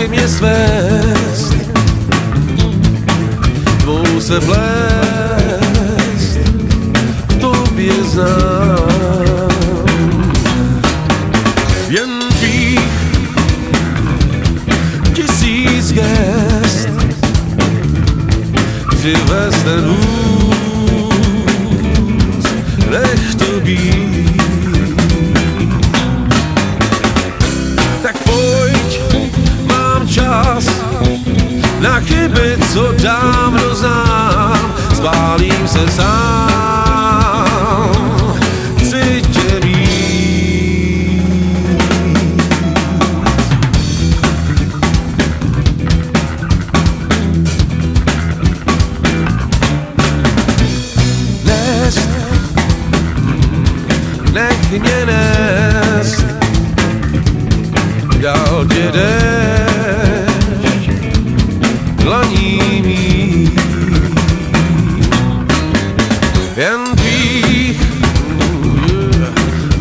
nech mě svést, tvou se plést, v tobě znám. Jen tvých tisíc gest, přivez ten vůz, nech to být. Co dávno znám, spálím se sám. Nést, nech mě nést, dál tě déšť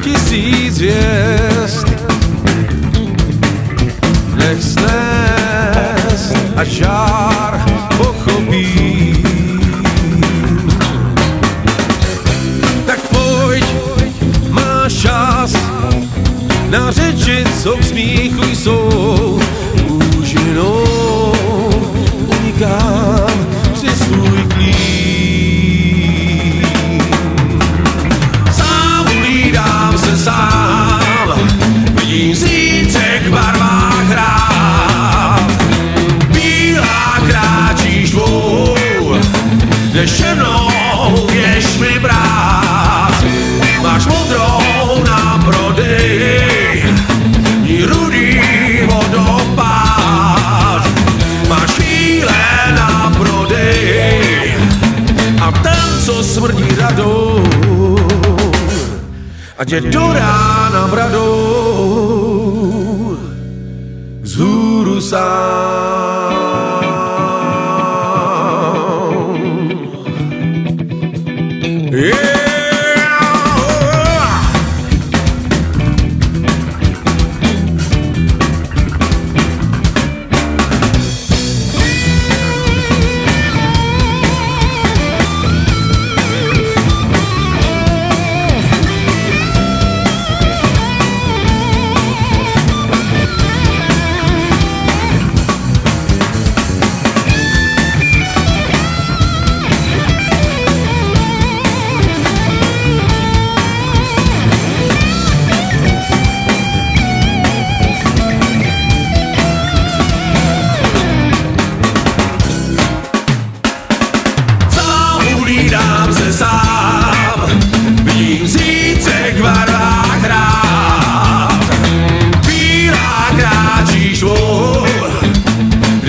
tisíc hvězd nech snést a žár pochopí. Tak pojď, máš čas, na řeči, co k smíchu jsou ať je do rána bradou vzhůru sám.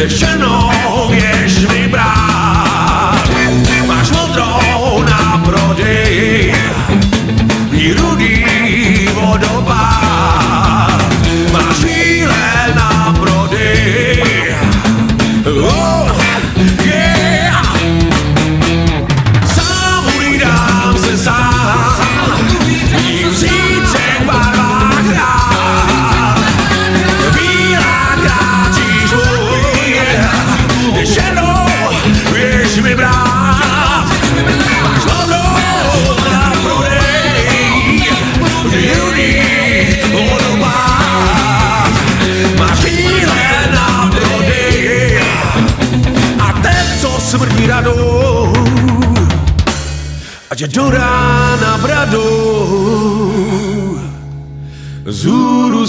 Traditional. Ať do rána bradou zůru.